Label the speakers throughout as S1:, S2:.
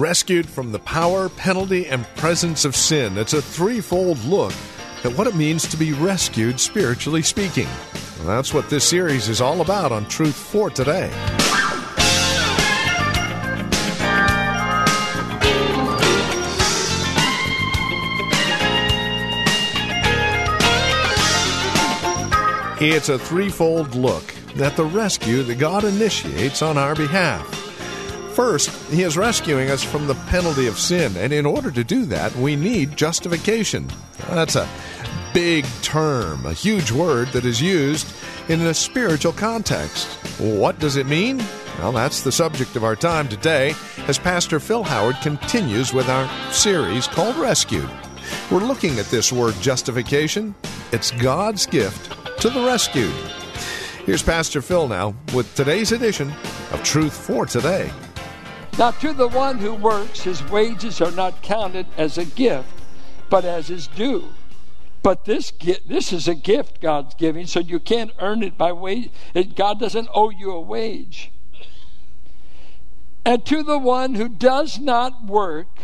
S1: Rescued from the power, penalty, and presence of sin. It's a threefold look at what it means to be rescued, spiritually speaking. Well, that's what this series is all about on Truth for Today. It's a threefold look at the rescue that God initiates on our behalf. First, He is rescuing us from the penalty of sin, and in order to do that, we need justification. That's a big term, a huge word that is used in a spiritual context. What does it mean? Well, that's the subject of our time today as Pastor Phil Howard continues with our series called Rescued. We're looking at this word justification. It's God's gift to the rescued. Here's Pastor Phil now with today's edition of Truth for Today.
S2: Now, to the one who works, his wages are not counted as a gift, but as his due. But this this is a gift God's giving, so you can't earn it by wage. God doesn't owe you a wage. And to the one who does not work,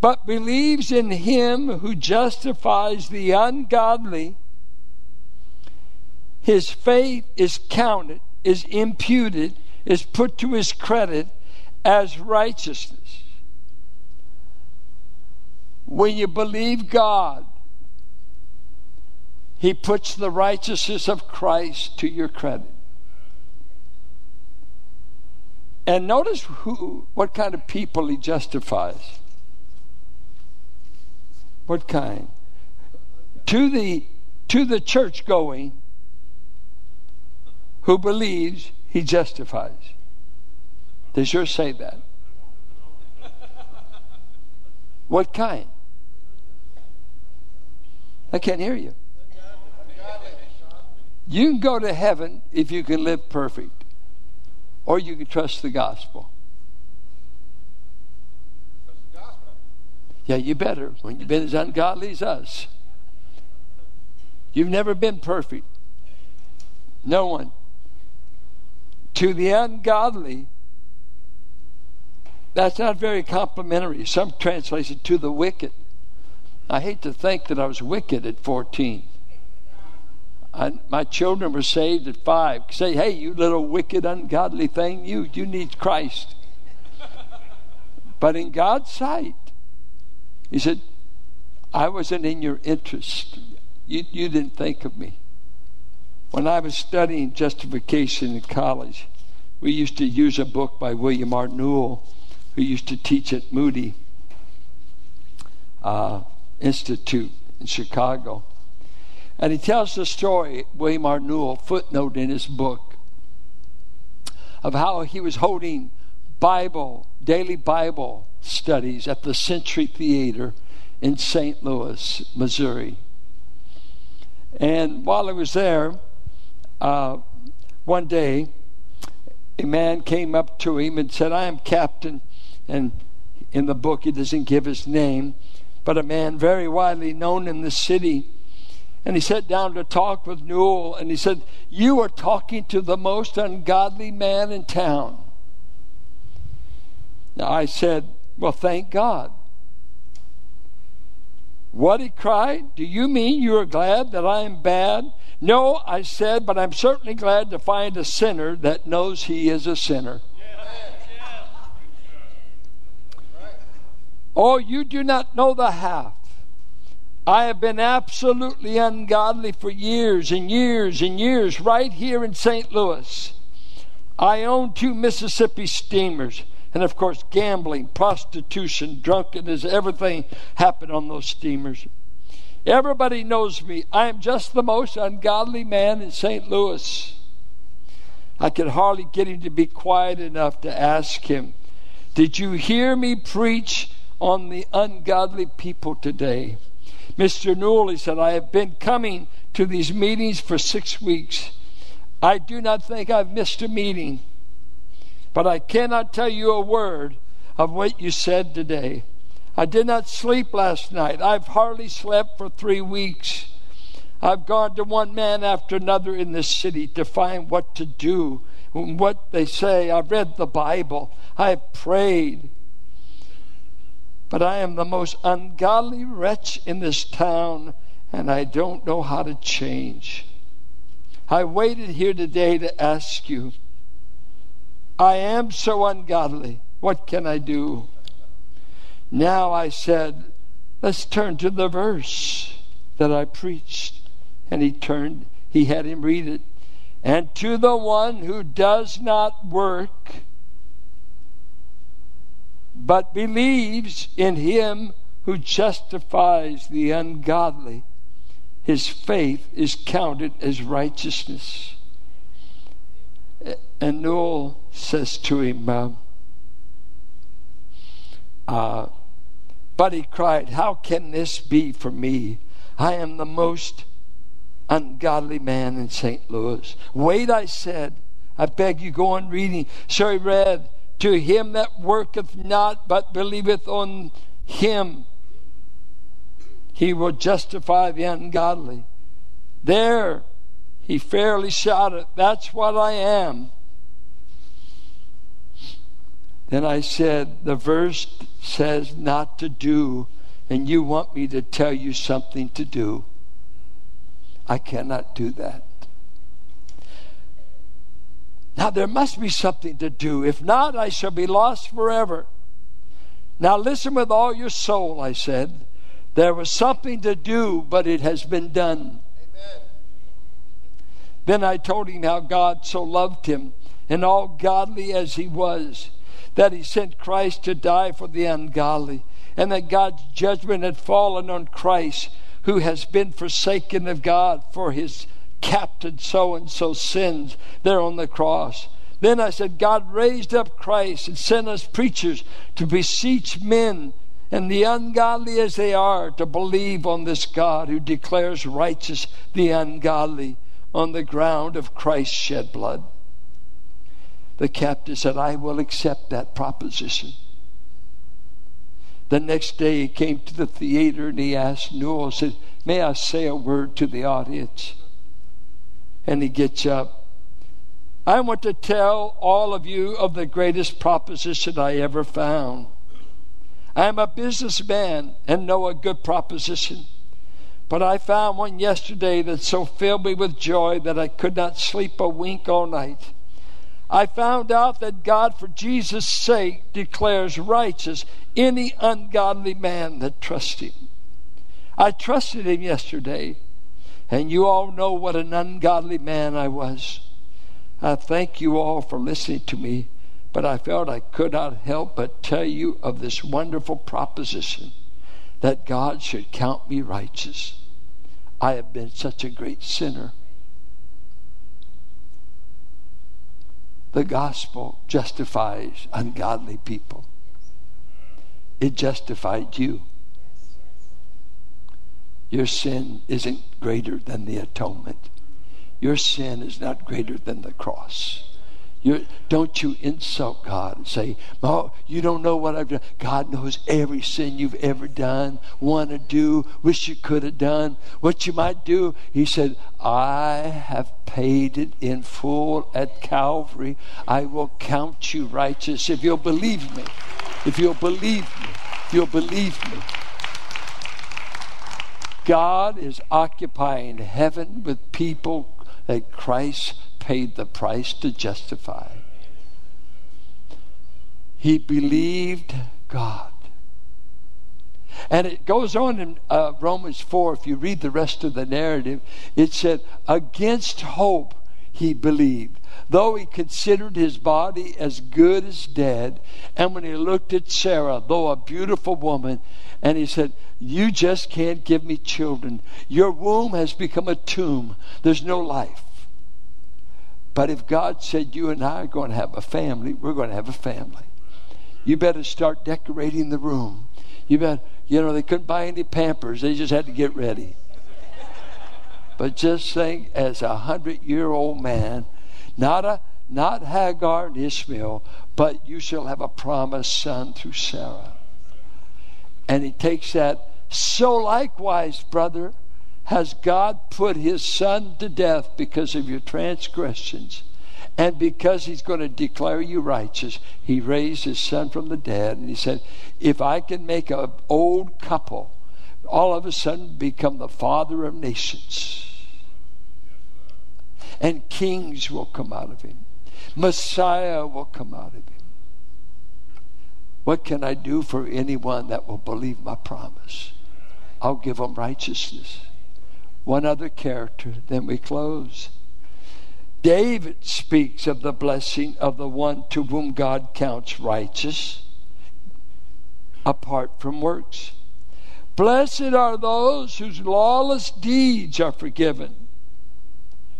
S2: but believes in him who justifies the ungodly, his faith is counted, is imputed, is put to his credit as righteousness. When you believe God, he puts the righteousness of Christ to your credit. And notice who, what kind of people he justifies. What kind? To the to the church going who believes he justifies. Does yours say that? What kind? I can't hear you. You can go to heaven if you can live perfect, or you can trust the gospel. Yeah, you better when you've been as ungodly as us. You've never been perfect. No one. To the ungodly, that's not very complimentary. Some translation to the wicked. I hate to think that I was wicked at 14. I, my children were saved at five. Say, hey, you little wicked, ungodly thing, you, you need Christ. But in God's sight, He said, I wasn't in your interest. You, you didn't think of me. When I was studying justification in college, we used to use a book by William R. Newell, who used to teach at Moody uh, Institute in Chicago. And he tells the story, William R. Newell, footnote in his book, of how he was holding Bible, daily Bible studies at the Century Theater in St. Louis, Missouri. And while I was there, uh, one day, a man came up to him and said, I am captain. And in the book, he doesn't give his name, but a man very widely known in the city. And he sat down to talk with Newell, and he said, You are talking to the most ungodly man in town. Now I said, Well, thank God. What he cried, Do you mean you are glad that I am bad? No, I said, but I'm certainly glad to find a sinner that knows he is a sinner. Oh, you do not know the half. I have been absolutely ungodly for years and years and years right here in St. Louis. I own two Mississippi steamers. And of course, gambling, prostitution, drunkenness, everything happened on those steamers. Everybody knows me. I am just the most ungodly man in St. Louis. I could hardly get him to be quiet enough to ask him, Did you hear me preach on the ungodly people today? Mr. Newell, he said, I have been coming to these meetings for six weeks. I do not think I've missed a meeting, but I cannot tell you a word of what you said today. I did not sleep last night. I've hardly slept for three weeks. I've gone to one man after another in this city to find what to do, and what they say. I've read the Bible. I've prayed. But I am the most ungodly wretch in this town, and I don't know how to change. I waited here today to ask you. I am so ungodly. What can I do? Now I said, let's turn to the verse that I preached. And he turned, he had him read it. And to the one who does not work, but believes in him who justifies the ungodly, his faith is counted as righteousness. And Newell says to him, uh, uh, but he cried, How can this be for me? I am the most ungodly man in St. Louis. Wait, I said. I beg you, go on reading. So he read, To him that worketh not, but believeth on him, he will justify the ungodly. There, he fairly shouted, That's what I am. Then I said, The verse says not to do, and you want me to tell you something to do. I cannot do that. Now, there must be something to do. If not, I shall be lost forever. Now, listen with all your soul, I said. There was something to do, but it has been done. Amen. Then I told him how God so loved him, and all godly as he was that he sent Christ to die for the ungodly, and that God's judgment had fallen on Christ, who has been forsaken of God for his captain so and so sins there on the cross. Then I said, God raised up Christ and sent us preachers to beseech men and the ungodly as they are to believe on this God who declares righteous the ungodly on the ground of Christ's shed blood. The captain said, I will accept that proposition. The next day he came to the theater and he asked Newell, said, May I say a word to the audience? And he gets up. I want to tell all of you of the greatest proposition I ever found. I'm a businessman and know a good proposition. But I found one yesterday that so filled me with joy that I could not sleep a wink all night. I found out that God, for Jesus' sake, declares righteous any ungodly man that trusts Him. I trusted Him yesterday, and you all know what an ungodly man I was. I thank you all for listening to me, but I felt I could not help but tell you of this wonderful proposition that God should count me righteous. I have been such a great sinner. The gospel justifies ungodly people. It justified you. Your sin isn't greater than the atonement. Your sin is not greater than the cross. You're, don't you insult God and say, Oh, you don't know what I've done. God knows every sin you've ever done, want to do, wish you could have done, what you might do. He said, I have paid it in full at Calvary. I will count you righteous if you'll believe me. If you'll believe me. If you'll believe me. God is occupying heaven with people that Christ paid the price to justify. He believed God. And it goes on in uh, Romans 4, if you read the rest of the narrative, it said, Against hope he believed, though he considered his body as good as dead. And when he looked at Sarah, though a beautiful woman, and he said, You just can't give me children. Your womb has become a tomb, there's no life. But if God said you and I are going to have a family, we're going to have a family. You better start decorating the room. You better, you know, they couldn't buy any pampers, they just had to get ready. But just think, as a hundred year old man, not a not Hagar and Ishmael, but you shall have a promised son through Sarah. And he takes that. So likewise, brother, has God put his son to death because of your transgressions. And because he's going to declare you righteous, he raised his son from the dead. And he said, If I can make an old couple all of a sudden become the father of nations, and kings will come out of him, Messiah will come out of him. What can I do for anyone that will believe my promise? I'll give them righteousness. One other character, then we close. David speaks of the blessing of the one to whom God counts righteous apart from works. Blessed are those whose lawless deeds are forgiven.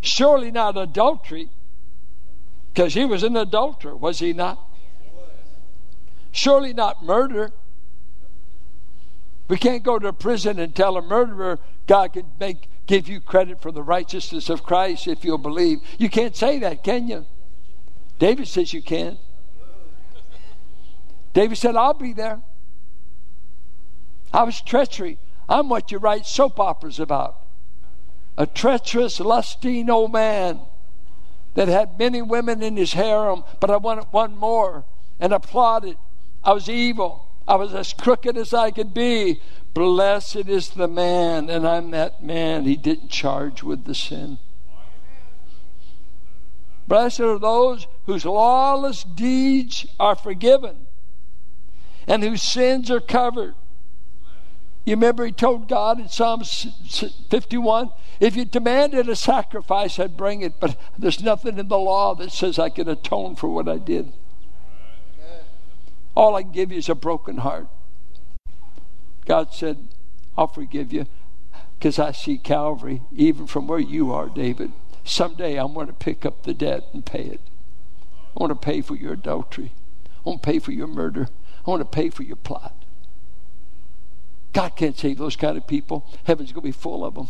S2: Surely not adultery, because he was an adulterer, was he not? Surely not murder. We can't go to prison and tell a murderer God can make give you credit for the righteousness of Christ if you'll believe. You can't say that, can you? David says you can. David said, I'll be there. I was treachery. I'm what you write soap operas about. A treacherous, lusting old man that had many women in his harem, but I wanted one more and applauded. I was evil. I was as crooked as I could be. Blessed is the man, and I'm that man. He didn't charge with the sin. Blessed are those whose lawless deeds are forgiven and whose sins are covered. You remember he told God in Psalm 51 if you demanded a sacrifice, I'd bring it, but there's nothing in the law that says I can atone for what I did. All I can give you is a broken heart. God said, I'll forgive you because I see Calvary, even from where you are, David. Someday I'm going to pick up the debt and pay it. I want to pay for your adultery. I want to pay for your murder. I want to pay for your plot. God can't save those kind of people. Heaven's going to be full of them.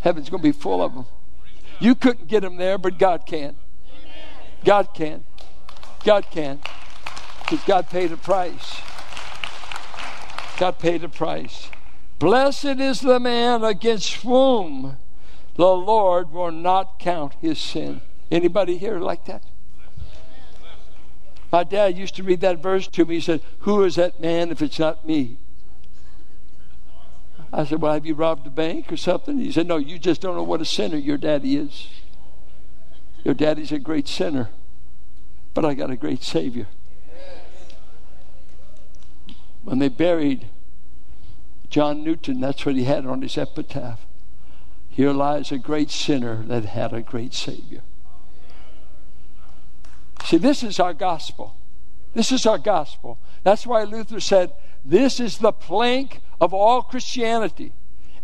S2: Heaven's going to be full of them. You couldn't get them there, but God can. God can. God can. Because God paid a price. God paid a price. Blessed is the man against whom the Lord will not count his sin. Anybody here like that? My dad used to read that verse to me. He said, Who is that man if it's not me? I said, Well, have you robbed a bank or something? He said, No, you just don't know what a sinner your daddy is. Your daddy's a great sinner, but I got a great Savior when they buried John Newton, that's what he had on his epitaph. Here lies a great sinner that had a great Savior. See, this is our gospel. This is our gospel. That's why Luther said, This is the plank of all Christianity.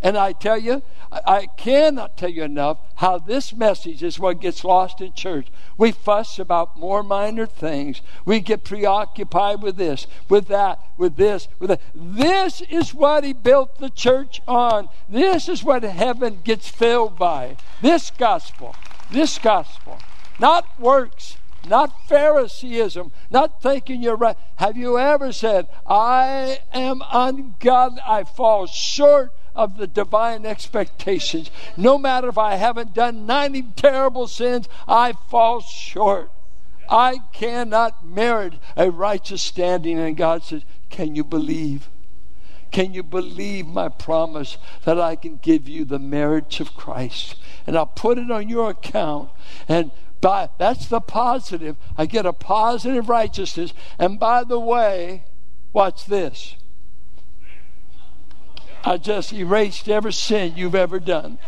S2: And I tell you, I cannot tell you enough how this message is what gets lost in church. We fuss about more minor things. We get preoccupied with this, with that, with this, with that. This is what he built the church on. This is what heaven gets filled by. This gospel. This gospel. Not works, not Phariseeism, not thinking you're right. Have you ever said, I am ungodly, I fall short of the divine expectations. No matter if I haven't done 90 terrible sins, I fall short. I cannot merit a righteous standing. And God says, Can you believe? Can you believe my promise that I can give you the merits of Christ? And I'll put it on your account. And by, that's the positive. I get a positive righteousness. And by the way, watch this. I just erased every sin you've ever done.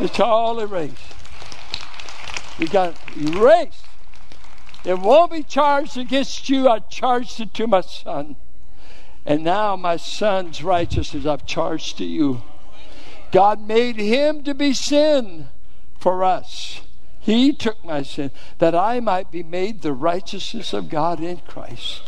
S2: It's all erased. You got erased. It won't be charged against you. I charged it to my son. And now my son's righteousness I've charged to you. God made him to be sin for us. He took my sin that I might be made the righteousness of God in Christ.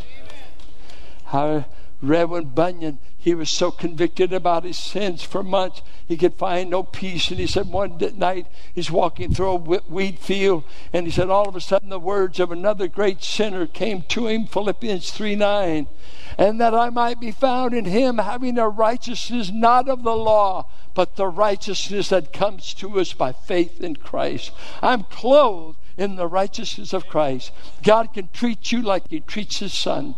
S2: How Reverend Bunyan, he was so convicted about his sins for months, he could find no peace. And he said one night he's walking through a wheat field, and he said all of a sudden the words of another great sinner came to him, Philippians 3 9. And that I might be found in him, having a righteousness not of the law, but the righteousness that comes to us by faith in Christ. I'm clothed in the righteousness of Christ. God can treat you like he treats his son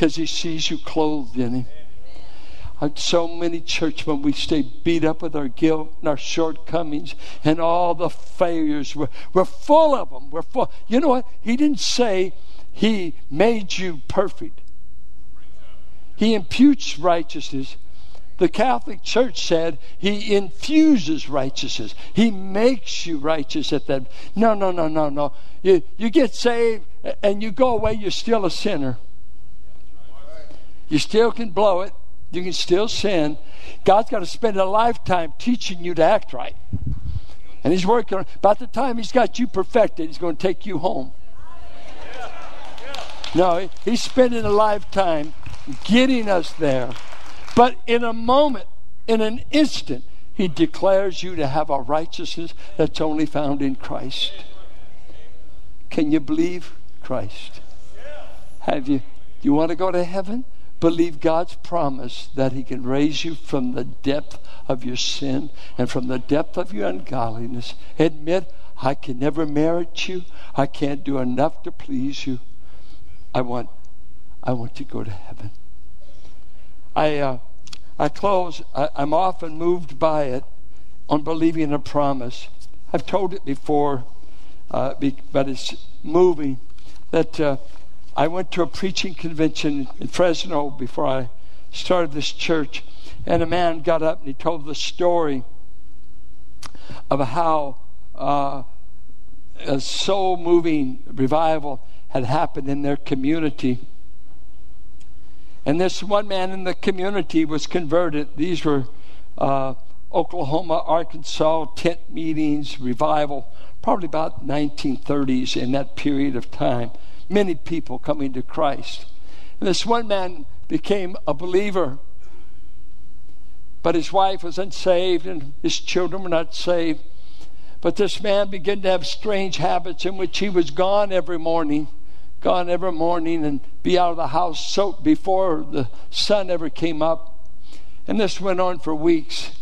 S2: because he sees you clothed in him. So many churchmen, we stay beat up with our guilt and our shortcomings and all the failures. We're, we're full of them. We're full. You know what? He didn't say he made you perfect. He imputes righteousness. The Catholic Church said he infuses righteousness. He makes you righteous at that. No, no, no, no, no. You, you get saved and you go away, you're still a sinner. You still can blow it. You can still sin. God's got to spend a lifetime teaching you to act right. And He's working on About the time He's got you perfected, He's going to take you home. No, He's spending a lifetime getting us there. But in a moment, in an instant, He declares you to have a righteousness that's only found in Christ. Can you believe Christ? Have you? You want to go to heaven? Believe God's promise that He can raise you from the depth of your sin and from the depth of your ungodliness. Admit, I can never merit you. I can't do enough to please you. I want, I want to go to heaven. I, uh, I close. I, am often moved by it on believing a promise. I've told it before, uh, but it's moving that. Uh, I went to a preaching convention in Fresno before I started this church, and a man got up and he told the story of how uh, a soul moving revival had happened in their community. And this one man in the community was converted. These were uh, Oklahoma, Arkansas tent meetings, revival, probably about 1930s in that period of time many people coming to Christ. And this one man became a believer, but his wife was unsaved and his children were not saved. But this man began to have strange habits in which he was gone every morning, gone every morning, and be out of the house so before the sun ever came up. And this went on for weeks.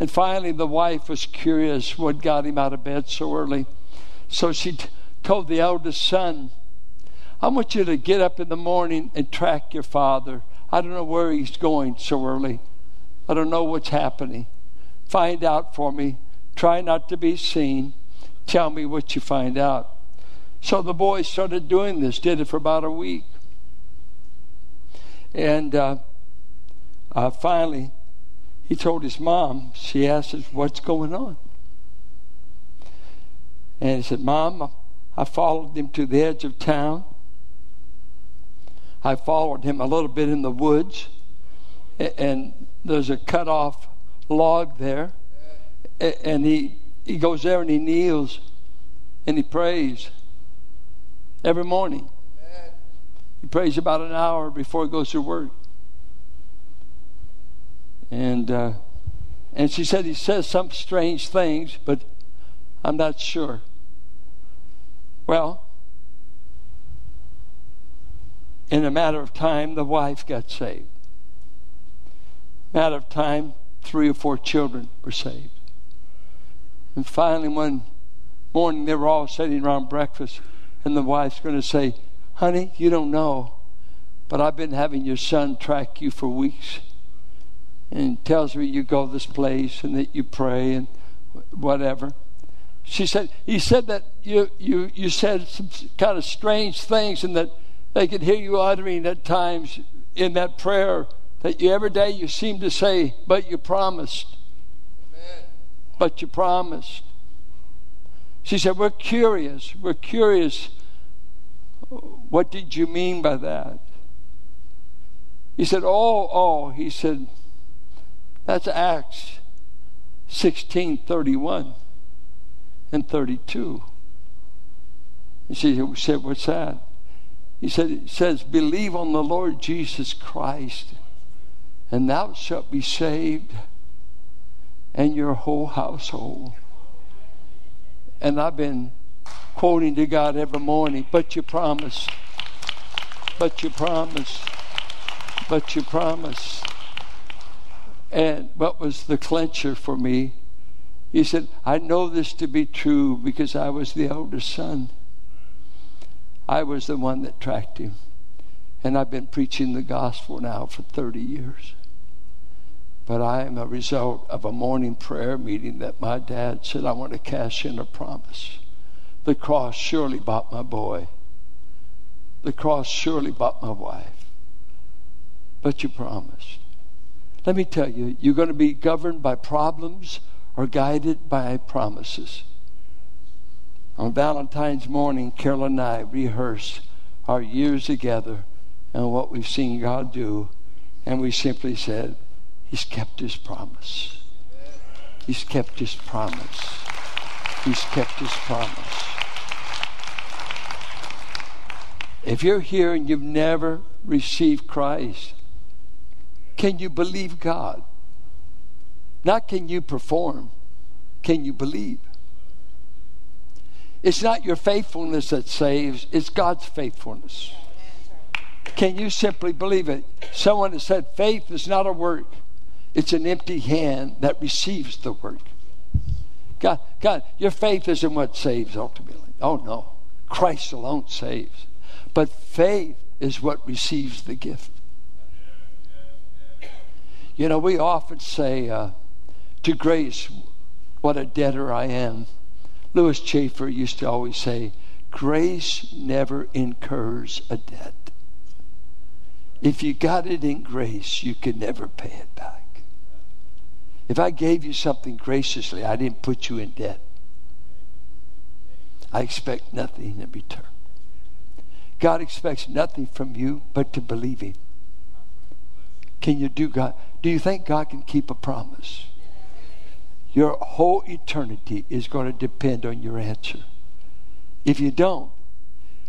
S2: And finally, the wife was curious what got him out of bed so early. So she t- told the eldest son, I want you to get up in the morning and track your father. I don't know where he's going so early. I don't know what's happening. Find out for me. Try not to be seen. Tell me what you find out. So the boy started doing this, did it for about a week. And uh, uh, finally, he told his mom, she asked us, What's going on? And he said, Mom, I followed him to the edge of town. I followed him a little bit in the woods, and there's a cut off log there, and he he goes there and he kneels and he prays every morning. He prays about an hour before he goes to work. And uh, and she said he says some strange things, but I'm not sure. Well, in a matter of time, the wife got saved. Matter of time, three or four children were saved. And finally, one morning, they were all sitting around breakfast, and the wife's going to say, Honey, you don't know, but I've been having your son track you for weeks. And tells me you go this place and that you pray and whatever. She said, He said that you, you, you said some kind of strange things and that they could hear you uttering at times in that prayer that you every day you seem to say, but you promised. Amen. But you promised. She said, We're curious. We're curious. What did you mean by that? He said, Oh, oh. He said, That's Acts 16 31 and 32. He said, What's that? He said, It says, Believe on the Lord Jesus Christ, and thou shalt be saved, and your whole household. And I've been quoting to God every morning, but you promise, but you promise, but you promise. And what was the clincher for me? He said, I know this to be true because I was the older son. I was the one that tracked him. And I've been preaching the gospel now for 30 years. But I am a result of a morning prayer meeting that my dad said, I want to cash in a promise. The cross surely bought my boy. The cross surely bought my wife. But you promised. Let me tell you, you're going to be governed by problems or guided by promises. On Valentine's morning, Carol and I rehearsed our years together and what we've seen God do. And we simply said, He's kept His promise. He's kept His promise. He's kept His promise. If you're here and you've never received Christ, can you believe God? Not can you perform, can you believe? It's not your faithfulness that saves, it's God's faithfulness. Can you simply believe it? Someone has said faith is not a work, it's an empty hand that receives the work. God, God, your faith isn't what saves ultimately. Oh no. Christ alone saves. But faith is what receives the gift. You know, we often say uh, to grace, what a debtor I am. Lewis Chafer used to always say, Grace never incurs a debt. If you got it in grace, you can never pay it back. If I gave you something graciously, I didn't put you in debt. I expect nothing in return. God expects nothing from you but to believe Him. Can you do God? Do you think God can keep a promise? Your whole eternity is going to depend on your answer. If you don't,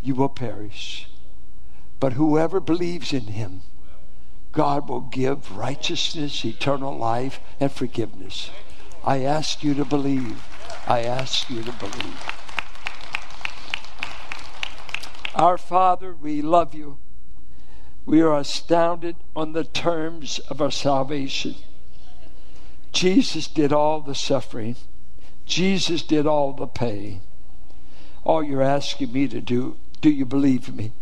S2: you will perish. But whoever believes in him, God will give righteousness, eternal life, and forgiveness. I ask you to believe. I ask you to believe. Our Father, we love you. We are astounded on the terms of our salvation. Jesus did all the suffering. Jesus did all the pain. All you're asking me to do, do you believe me?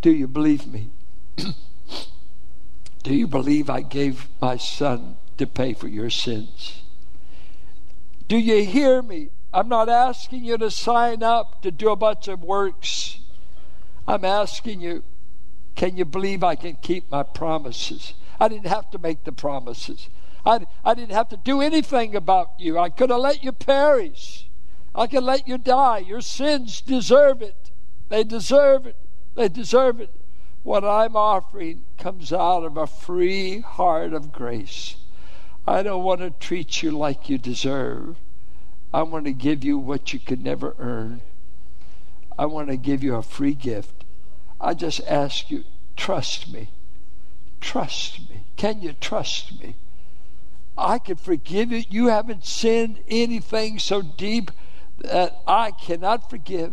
S2: Do you believe me? do you believe I gave my son to pay for your sins? Do you hear me? I'm not asking you to sign up to do a bunch of works. I'm asking you, can you believe I can keep my promises? I didn't have to make the promises. I, I didn't have to do anything about you. I could have let you perish. I could let you die. Your sins deserve it. They deserve it. They deserve it. What I'm offering comes out of a free heart of grace. I don't want to treat you like you deserve. I want to give you what you could never earn. I want to give you a free gift. I just ask you, trust me. Trust me. Can you trust me? I can forgive you. You haven't sinned anything so deep that I cannot forgive.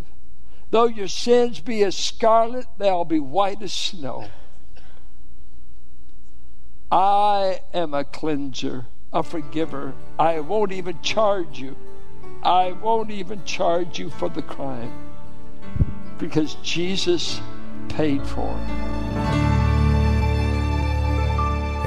S2: Though your sins be as scarlet, they'll be white as snow. I am a cleanser, a forgiver. I won't even charge you. I won't even charge you for the crime because Jesus paid for it.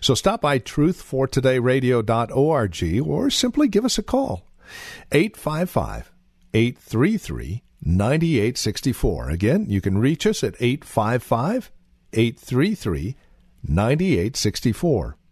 S1: So stop by truthfortodayradio.org or simply give us a call. 855 833 9864. Again, you can reach us at 855 833 9864.